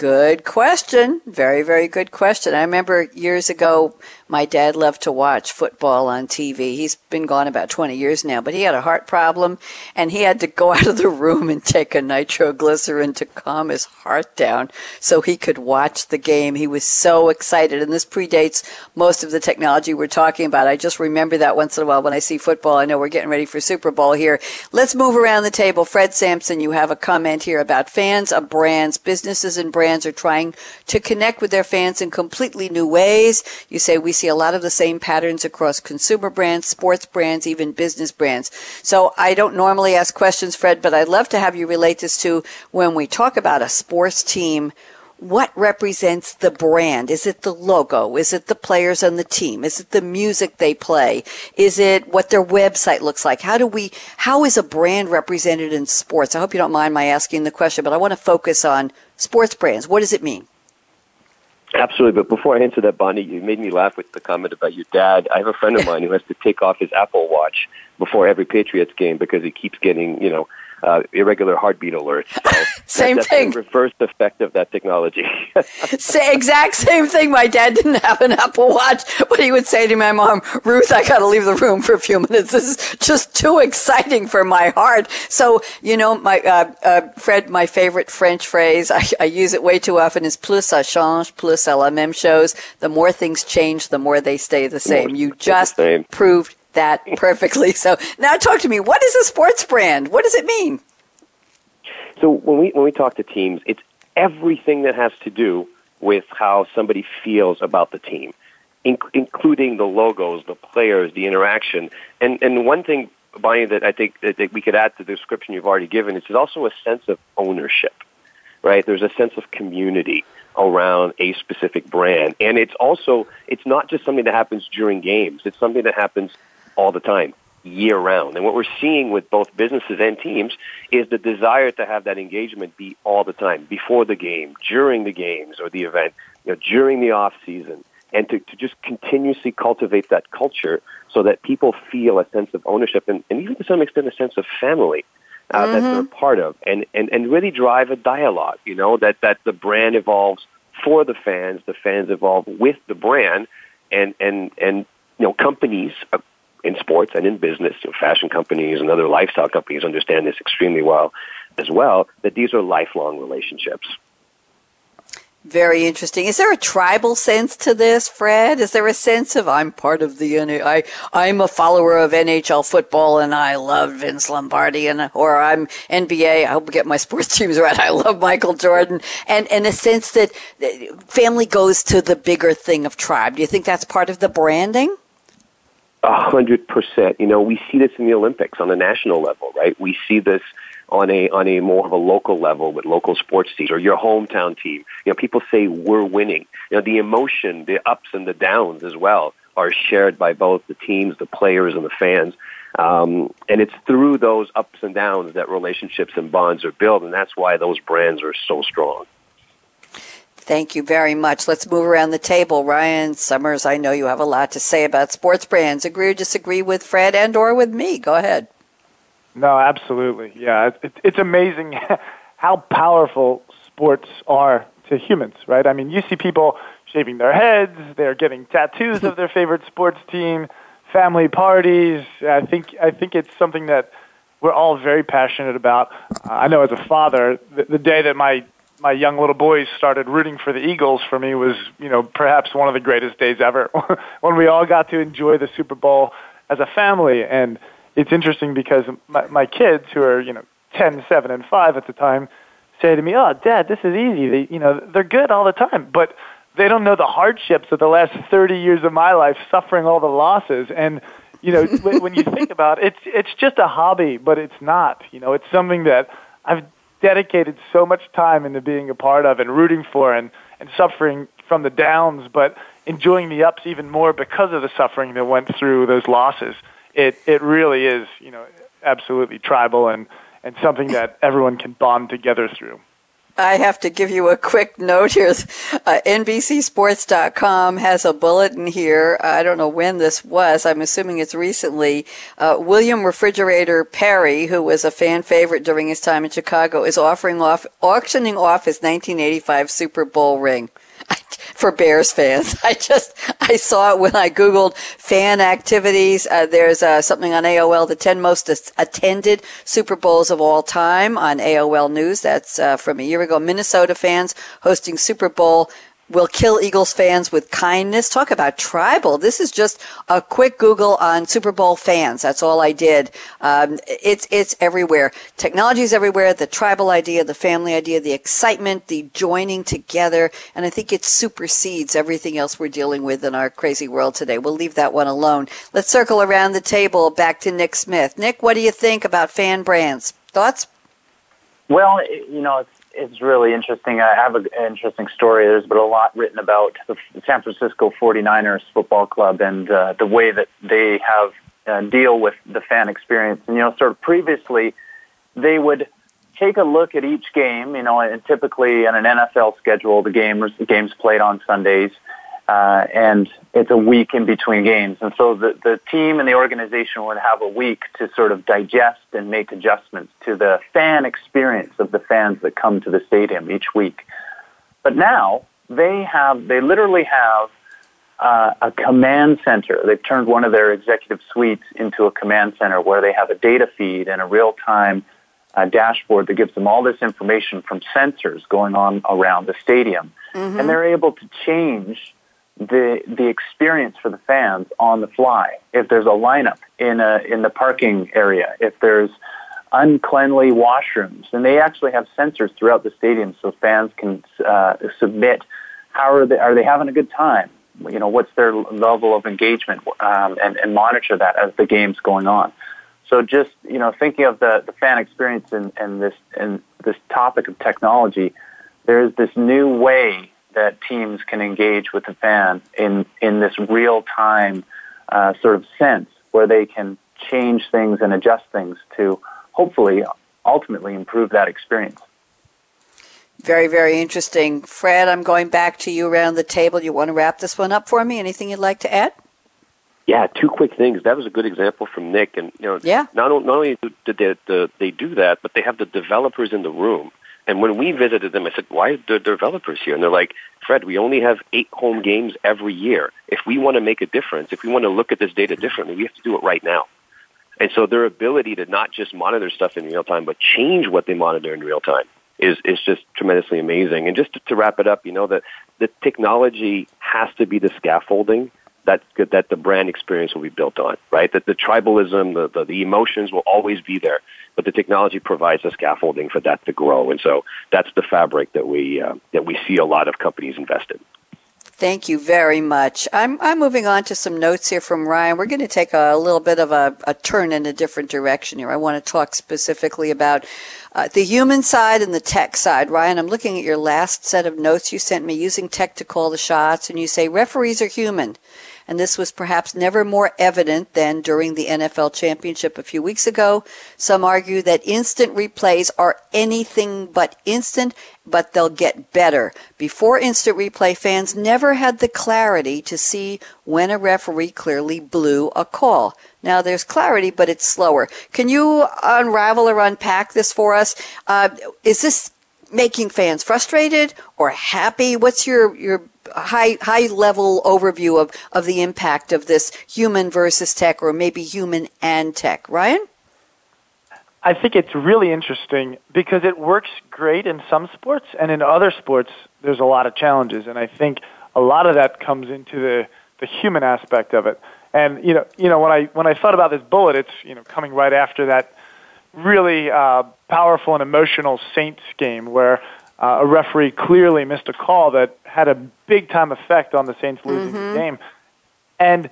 B: Good question. Very, very good question. I remember years ago my dad loved to watch football on TV. He's been gone about 20 years now, but he had a heart problem and he had to go out of the room and take a nitroglycerin to calm his heart down so he could watch the game. He was so excited. And this predates most of the technology we're talking about. I just remember that once in a while when I see football. I know we're getting ready for Super Bowl here. Let's move around the table. Fred Sampson, you have a comment here about fans of brands. Businesses and brands are trying to connect with their fans in completely new ways. You say we see a lot of the same patterns across consumer brands, sports brands, even business brands. So I don't normally ask questions, Fred, but I'd love to have you relate this to when we talk about a sports team what represents the brand? Is it the logo? Is it the players on the team? Is it the music they play? Is it what their website looks like? How do we, how is a brand represented in sports? I hope you don't mind my asking the question, but I want to focus on sports brands. What does it mean?
E: Absolutely. But before I answer that, Bonnie, you made me laugh with the comment about your dad. I have a friend of mine who has to take off his Apple Watch before every Patriots game because he keeps getting, you know, uh, irregular heartbeat alerts. So
B: same
E: that's
B: thing.
E: The reverse effect of that technology.
B: Say, exact same thing. My dad didn't have an Apple Watch, but he would say to my mom, "Ruth, I got to leave the room for a few minutes. This is just too exciting for my heart." So you know, my uh, uh, Fred, my favorite French phrase, I, I, use it way too often, is "plus ça change, plus ça la même chose." The more things change, the more they stay the same. you just proved that perfectly. So now talk to me. What is a sports brand? What does it mean?
E: So when we when we talk to teams, it's everything that has to do with how somebody feels about the team, in, including the logos, the players, the interaction. And and one thing, Bonnie, that I think that, that we could add to the description you've already given is also a sense of ownership. Right? There's a sense of community around a specific brand. And it's also, it's not just something that happens during games. It's something that happens all the time, year round. And what we're seeing with both businesses and teams is the desire to have that engagement be all the time, before the game, during the games or the event, you know, during the off season, and to, to just continuously cultivate that culture so that people feel a sense of ownership and, and even to some extent a sense of family. Uh, mm-hmm. that they're part of, and, and, and really drive a dialogue, you know, that, that the brand evolves for the fans, the fans evolve with the brand, and, and, and you know, companies in sports and in business, you know, fashion companies and other lifestyle companies understand this extremely well as well, that these are lifelong relationships.
B: Very interesting. Is there a tribal sense to this, Fred? Is there a sense of I'm part of the I I'm a follower of NHL football and I love Vince Lombardi and or I'm NBA. I hope I get my sports teams right. I love Michael Jordan and and a sense that family goes to the bigger thing of tribe. Do you think that's part of the branding?
E: A hundred percent. You know, we see this in the Olympics on a national level, right? We see this on a on a more of a local level with local sports teams or your hometown team. You know, people say we're winning. You know, the emotion, the ups and the downs as well are shared by both the teams, the players, and the fans. Um, and it's through those ups and downs that relationships and bonds are built, and that's why those brands are so strong.
B: Thank you very much. Let's move around the table. Ryan Summers, I know you have a lot to say about sports brands. Agree or disagree with Fred and or with me? Go ahead.
C: No, absolutely. Yeah, it's, it's amazing how powerful sports are to humans, right? I mean, you see people shaving their heads, they're getting tattoos of their favorite sports team, family parties. I think I think it's something that we're all very passionate about. Uh, I know as a father, the, the day that my my young little boys started rooting for the Eagles for me was, you know, perhaps one of the greatest days ever when we all got to enjoy the Super Bowl as a family. And it's interesting because my, my kids, who are, you know, 10, 7, and 5 at the time, say to me, oh, Dad, this is easy. They, you know, they're good all the time. But they don't know the hardships of the last 30 years of my life, suffering all the losses. And, you know, when you think about it, it's, it's just a hobby, but it's not. You know, it's something that I've dedicated so much time into being a part of and rooting for and, and suffering from the downs, but enjoying the ups even more because of the suffering that went through those losses. It, it really is, you know, absolutely tribal and, and something that everyone can bond together through.
B: I have to give you a quick note here. Uh, NBCSports.com has a bulletin here. I don't know when this was. I'm assuming it's recently. Uh, William Refrigerator Perry, who was a fan favorite during his time in Chicago, is offering off, auctioning off his 1985 Super Bowl ring for Bears fans. I just I saw it when I googled fan activities. Uh, there's uh, something on AOL, the 10 most attended Super Bowls of all time on AOL News. That's uh, from a year ago. Minnesota fans hosting Super Bowl will kill Eagles fans with kindness. Talk about tribal. This is just a quick Google on Super Bowl fans. That's all I did. Um, it's it's everywhere. Technology is everywhere. The tribal idea, the family idea, the excitement, the joining together, and I think it supersedes everything else we're dealing with in our crazy world today. We'll leave that one alone. Let's circle around the table back to Nick Smith. Nick, what do you think about fan brands? Thoughts?
D: Well, you know, it's it's really interesting. I have an interesting story. There's been a lot written about the San Francisco 49ers football club and uh, the way that they have uh, deal with the fan experience. And you know, sort of previously, they would take a look at each game. You know, and typically in an NFL schedule, the games the games played on Sundays uh, and it's a week in between games. And so the, the team and the organization would have a week to sort of digest and make adjustments to the fan experience of the fans that come to the stadium each week. But now they have, they literally have uh, a command center. They've turned one of their executive suites into a command center where they have a data feed and a real time uh, dashboard that gives them all this information from sensors going on around the stadium. Mm-hmm. And they're able to change the the experience for the fans on the fly. If there's a lineup in a in the parking area, if there's uncleanly washrooms, and they actually have sensors throughout the stadium, so fans can uh, submit how are they are they having a good time? You know, what's their level of engagement, um, and and monitor that as the game's going on. So just you know, thinking of the the fan experience and and this and this topic of technology, there's this new way that teams can engage with the fan in, in this real time uh, sort of sense where they can change things and adjust things to hopefully ultimately improve that experience.
B: Very, very interesting. Fred, I'm going back to you around the table. You want to wrap this one up for me? Anything you'd like to add?
E: Yeah, two quick things. That was a good example from Nick, and you know,
B: yeah.
E: not, not only did they, they do that, but they have the developers in the room and when we visited them, I said, why are the developers here? And they're like, Fred, we only have eight home games every year. If we want to make a difference, if we want to look at this data differently, we have to do it right now. And so their ability to not just monitor stuff in real time, but change what they monitor in real time is, is just tremendously amazing. And just to, to wrap it up, you know, that the technology has to be the scaffolding that that the brand experience will be built on, right? That the tribalism, the, the, the emotions will always be there but the technology provides the scaffolding for that to grow. And so that's the fabric that we uh, that we see a lot of companies invest in.
B: Thank you very much. I'm, I'm moving on to some notes here from Ryan. We're going to take a, little bit of a, a turn in a different direction here. I want to talk specifically about uh, the human side and the tech side. Ryan, I'm looking at your last set of notes you sent me using tech to call the shots, and you say referees are human and this was perhaps never more evident than during the NFL championship a few weeks ago. Some argue that instant replays are anything but instant, but they'll get better. Before instant replay, fans never had the clarity to see when a referee clearly blew a call. Now there's clarity, but it's slower. Can you unravel or unpack this for us? Uh, is this making fans frustrated or happy? What's your, your high high level overview of, of the impact of this human versus tech or maybe human and tech. Ryan?
C: I think it's really interesting because it works great in some sports and in other sports there's a lot of challenges and I think a lot of that comes into the, the human aspect of it. And you know, you know when I when I thought about this bullet, it's you know coming right after that really uh, powerful and emotional Saints game where uh, a referee clearly missed a call that had a big time effect on the Saints losing mm-hmm. the game. And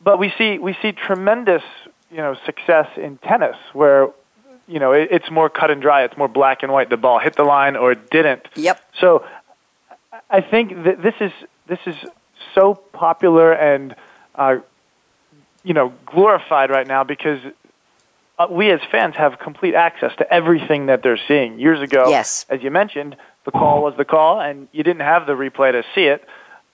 C: but we see we see tremendous you know success in tennis where you know it, it's more cut and dry. It's more black and white. The ball hit the line or it didn't.
B: Yep.
C: So I think that this is this is so popular and uh, you know glorified right now because uh, we as fans have complete access to everything that they're seeing. Years ago,
B: yes.
C: as you mentioned, the call was the call, and you didn't have the replay to see it.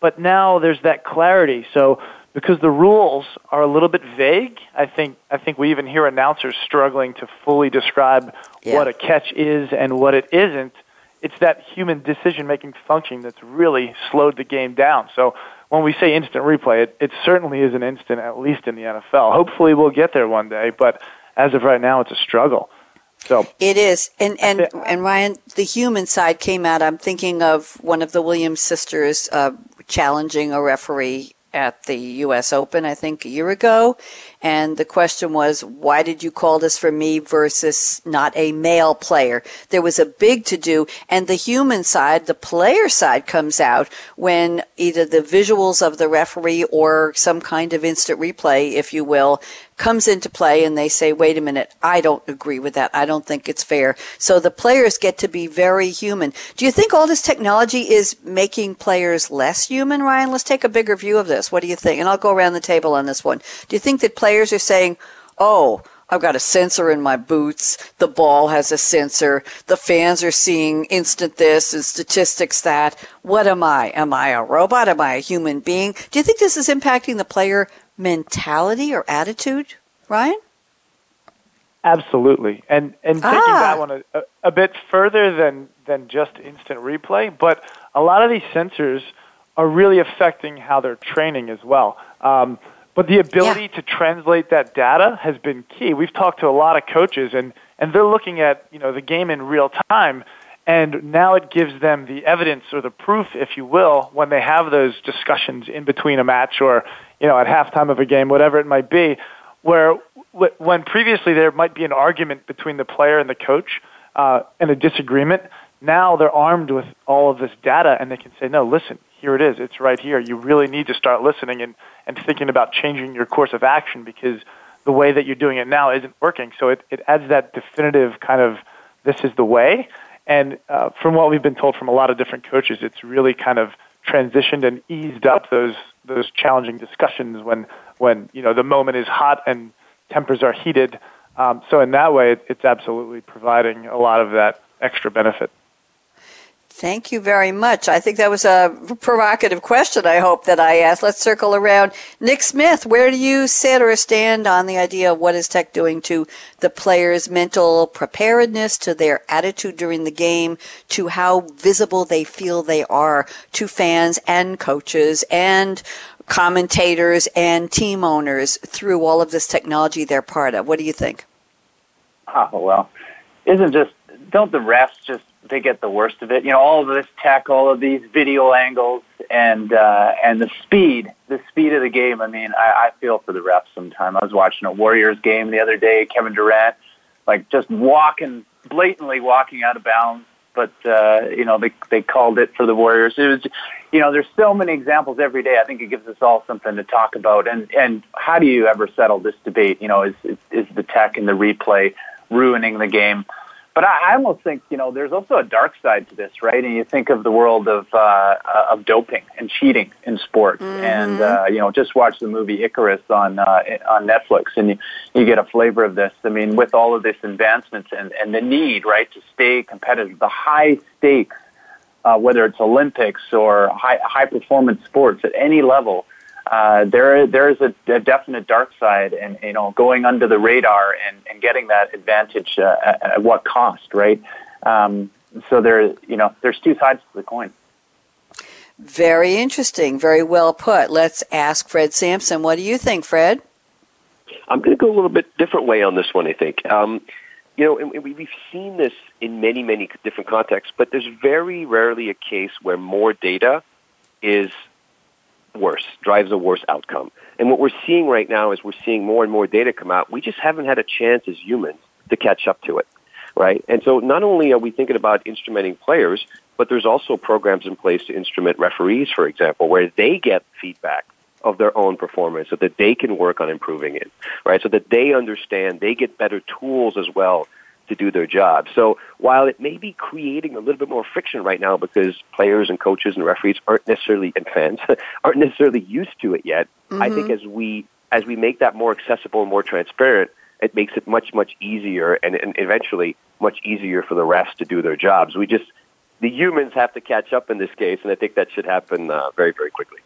C: But now there's that clarity. So because the rules are a little bit vague, I think I think we even hear announcers struggling to fully describe
B: yeah.
C: what a catch is and what it isn't. It's that human decision making function that's really slowed the game down. So when we say instant replay, it, it certainly is an instant, at least in the NFL. Hopefully we'll get there one day, but as of right now, it's a struggle. So
B: it is, and and and Ryan, the human side came out. I'm thinking of one of the Williams sisters uh, challenging a referee at the U.S. Open, I think, a year ago. And the question was, why did you call this for me versus not a male player? There was a big to do. And the human side, the player side comes out when either the visuals of the referee or some kind of instant replay, if you will, comes into play and they say, wait a minute, I don't agree with that. I don't think it's fair. So the players get to be very human. Do you think all this technology is making players less human, Ryan? Let's take a bigger view of this. What do you think? And I'll go around the table on this one. Do you think that players are saying, oh, I've got a sensor in my boots. The ball has a sensor. The fans are seeing instant this and statistics that. What am I? Am I a robot? Am I a human being? Do you think this is impacting the player mentality or attitude, Ryan?
C: Absolutely, and and taking
B: Ah.
C: that one a, a bit further than than just instant replay, but a lot of these sensors are really affecting how they're training as well. Um, but the ability to translate that data has been key. We've talked to a lot of coaches, and and they're looking at you know the game in real time, and now it gives them the evidence or the proof, if you will, when they have those discussions in between a match or you know at halftime of a game, whatever it might be, where when previously there might be an argument between the player and the coach uh, and a disagreement, now they're armed with all of this data and they can say, no, listen, here it is. It's right here. You really need to start listening and, and thinking about changing your course of action because the way that you're doing it now isn't working. So it, it adds that definitive kind of this is the way. And uh, from what we've been told from a lot of different coaches, it's really kind of transitioned and eased up those those challenging discussions when when you know the moment is hot and tempers are heated. Um, so in that way, it, it's absolutely providing a lot of that extra benefit.
B: Thank you very much. I think that was a provocative question, I hope, that I asked. Let's circle around. Nick Smith, where do you sit or stand on the idea of what is tech doing to the players' mental preparedness, to their attitude during the game, to how visible they feel they are to fans and coaches and commentators and team owners through all of this technology they're part of? What do you think?
D: Oh, well, isn't just, don't the refs just they get the worst of it. You know, all of this tech, all of these video angles, and uh, and the speed, the speed of the game. I mean, I, I feel for the refs sometimes. I was watching a Warriors game the other day. Kevin Durant, like just walking, blatantly walking out of bounds. But uh, you know, they they called it for the Warriors. It was, you know, there's so many examples every day. I think it gives us all something to talk about. And and how do you ever settle this debate? You know, is is, is the tech and the replay ruining the game? But I, I almost think you know there's also a dark side to this, right? And you think of the world of uh, of doping and cheating in sports,
B: mm-hmm.
D: and uh, you know just watch the movie Icarus on uh, on Netflix, and you, you get a flavor of this. I mean, with all of this advancements and and the need, right, to stay competitive, the high stakes, uh, whether it's Olympics or high high performance sports at any level uh, there there is a, a, definite dark side, and you know, going under the radar and, and getting that advantage uh, at, at, what cost, right? Um, so there, you know, there's two sides to the coin.
B: Very interesting. Very well put. Let's ask Fred Sampson. What do you think, Fred?
E: I'm going to go a little bit different way on this one. I think. Um, you know, and we've seen this in many, many different contexts, but there's very rarely a case where more data is worse, drives a worse outcome. And what we're seeing right now is we're seeing more and more data come out. We just haven't had a chance as humans to catch up to it, right? And so not only are we thinking about instrumenting players, but there's also programs in place to instrument referees, for example, where they get feedback of their own performance so that they can work on improving it, right? So that they understand, they get better tools as well to do their job. So while it may be creating a little bit more friction right now because players and coaches and referees aren't necessarily and fans aren't necessarily used to it yet, mm-hmm. I think as we as we make that more accessible and more transparent, it makes it much, much easier and, and eventually much easier for the refs to do their jobs. We just, the humans have to catch up in this case, and I think that should happen uh, very, very quickly.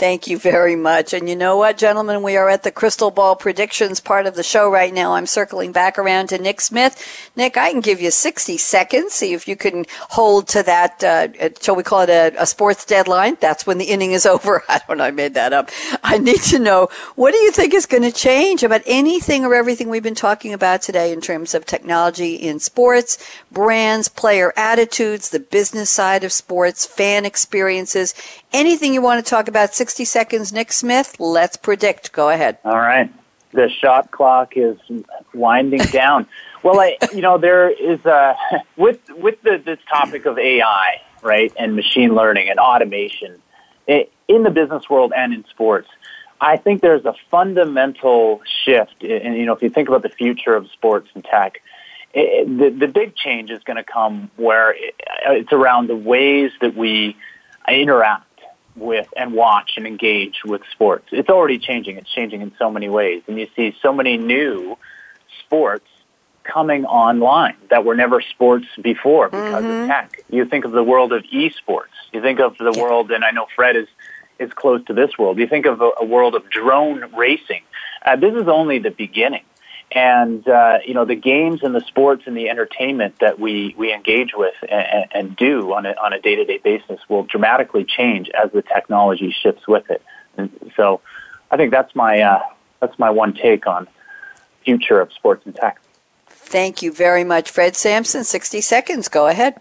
B: Thank you very much. And you know what, gentlemen? We are at the crystal ball predictions part of the show right now. I'm circling back around to Nick Smith. Nick, I can give you 60 seconds. See if you can hold to that, uh, shall we call it a, a, sports deadline? That's when the inning is over. I don't know. I made that up. I need to know what do you think is going to change about anything or everything we've been talking about today in terms of technology in sports, brands, player attitudes, the business side of sports, fan experiences, anything you want to talk about 60 seconds. Nick Smith, let's predict. Go ahead.
D: All right. The shot clock is winding down. well, I, you know, there is a, with, with the, this topic of AI, right, and machine learning and automation it, in the business world and in sports, I think there's a fundamental shift. And, you know, if you think about the future of sports and tech, it, the, the big change is going to come where it, it's around the ways that we interact with and watch and engage with sports. It's already changing. It's changing in so many ways. And you see so many new sports coming online that were never sports before because mm-hmm. of tech. You think of the world of esports. You think of the world, and I know Fred is, is close to this world. You think of a, a world of drone racing. Uh, this is only the beginning and uh, you know the games and the sports and the entertainment that we we engage with and, and do on a on a day to day basis will dramatically change as the technology shifts with it. And so, I think that's my uh, that's my one take on future of sports and tech.
B: Thank you very much, Fred Sampson. Sixty seconds. Go ahead.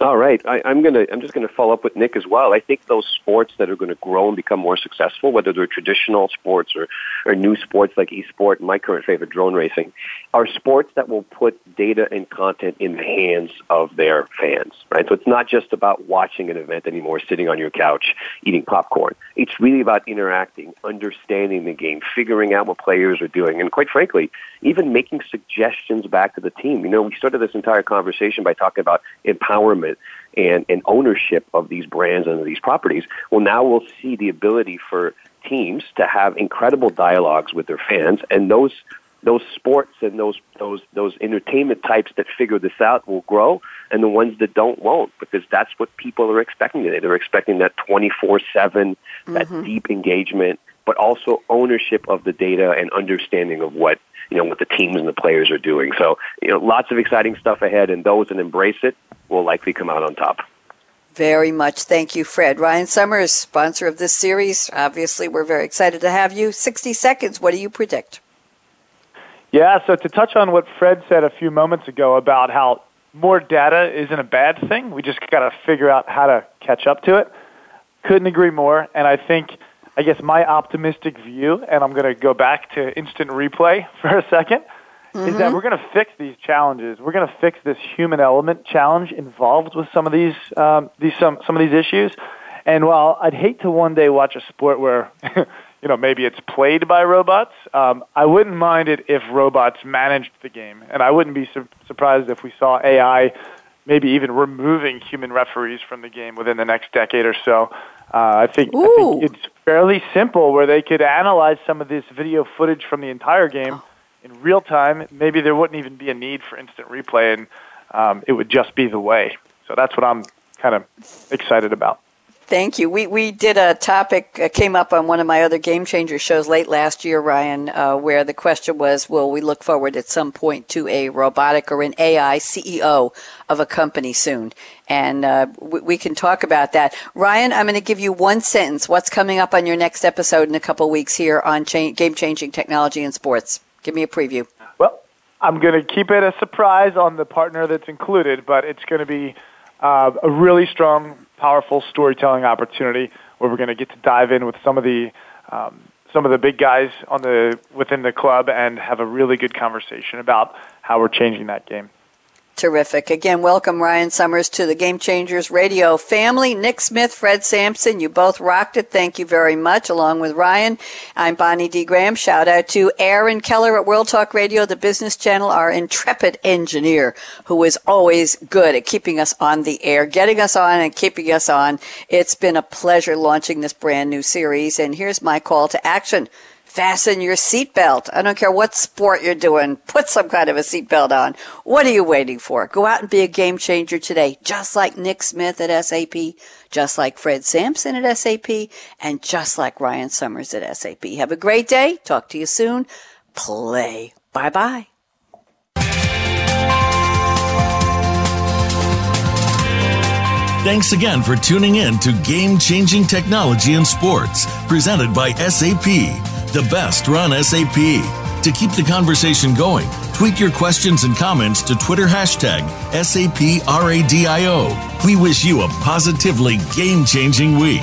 E: All right, I, I'm gonna. I'm just gonna follow up with Nick as well. I think those sports that are going to grow and become more successful, whether they're traditional sports or, or new sports like esport, my current favorite, drone racing, are sports that will put data and content in the hands of their fans. Right. So it's not just about watching an event anymore, sitting on your couch eating popcorn. It's really about interacting, understanding the game, figuring out what players are doing, and quite frankly, even making suggestions back to the team. You know, we started this entire conversation by talking about empowerment and, and ownership of these brands and these properties. Well, now we'll see the ability for teams to have incredible dialogues with their fans, and those those sports and those those those entertainment types that figure this out will grow, and the ones that don't won't, because that's what people are expecting today. They're expecting that twenty four seven, that mm-hmm. deep engagement, but also ownership of the data and understanding of what you know what the teams and the players are doing. So you know, lots of exciting stuff ahead, and those that embrace it will likely come out on top.
B: Very much. Thank you, Fred. Ryan Summers, sponsor of this series. Obviously, we're very excited to have you. 60 seconds. What do you predict?
C: Yeah, so to touch on what Fred said a few moments ago about how more data isn't a bad thing, we just got to figure out how to catch up to it. Couldn't agree more. And I think I guess my optimistic view, and I'm going to go back to instant replay for a 2nd mm-hmm. is that mm-hmm. we're going to fix these challenges. We're going to fix this human element challenge involved with some of these, um, these some some of these issues. And while I'd hate to one day watch a sport where, you know, maybe it's played by robots, um, I wouldn't mind it if robots managed the game, and I wouldn't be su- surprised if we saw AI maybe even removing human referees from the game within the next decade or so. Uh, I think I think it's fairly simple where they could analyze some of this video footage from the entire game in real time. Maybe there wouldn't even be a need for instant replay, and um, it would just be the way. So that's what I'm kind of excited about.
B: Thank you. We we did a topic uh, came up on one of my other game changer shows late last year, Ryan, uh, where the question was, will we look forward at some point to a robotic or an AI CEO of a company soon? And uh, we, we, can talk about that. Ryan, I'm going to give you one sentence. What's coming up on your next episode in a couple weeks here on cha- game changing technology in sports? Give me a preview.
C: Well, I'm going to keep it a surprise on the partner that's included, but it's going to be uh, a really strong powerful storytelling opportunity where we're going to get to dive in with some of the um, some of the big guys on the within the club and have a really good conversation about how we're changing that game.
B: Terrific. Again, welcome Ryan Summers to the Game Changers Radio family. Nick Smith, Fred Sampson, you both rocked it. Thank you very much, along with Ryan. I'm Bonnie D. Graham. Shout out to Aaron Keller at World Talk Radio, the business channel, our intrepid engineer, who is always good at keeping us on the air, getting us on and keeping us on. It's been a pleasure launching this brand new series. And here's my call to action. Fasten your seatbelt. I don't care what sport you're doing. Put some kind of a seatbelt on. What are you waiting for? Go out and be a game changer today, just like Nick Smith at SAP, just like Fred Sampson at SAP, and just like Ryan Summers at SAP. Have a great day. Talk to you soon. Play. Bye bye.
A: Thanks again for tuning in to Game Changing Technology in Sports, presented by SAP, the best run SAP. To keep the conversation going, tweet your questions and comments to Twitter hashtag SAPRADIO. We wish you a positively game changing week.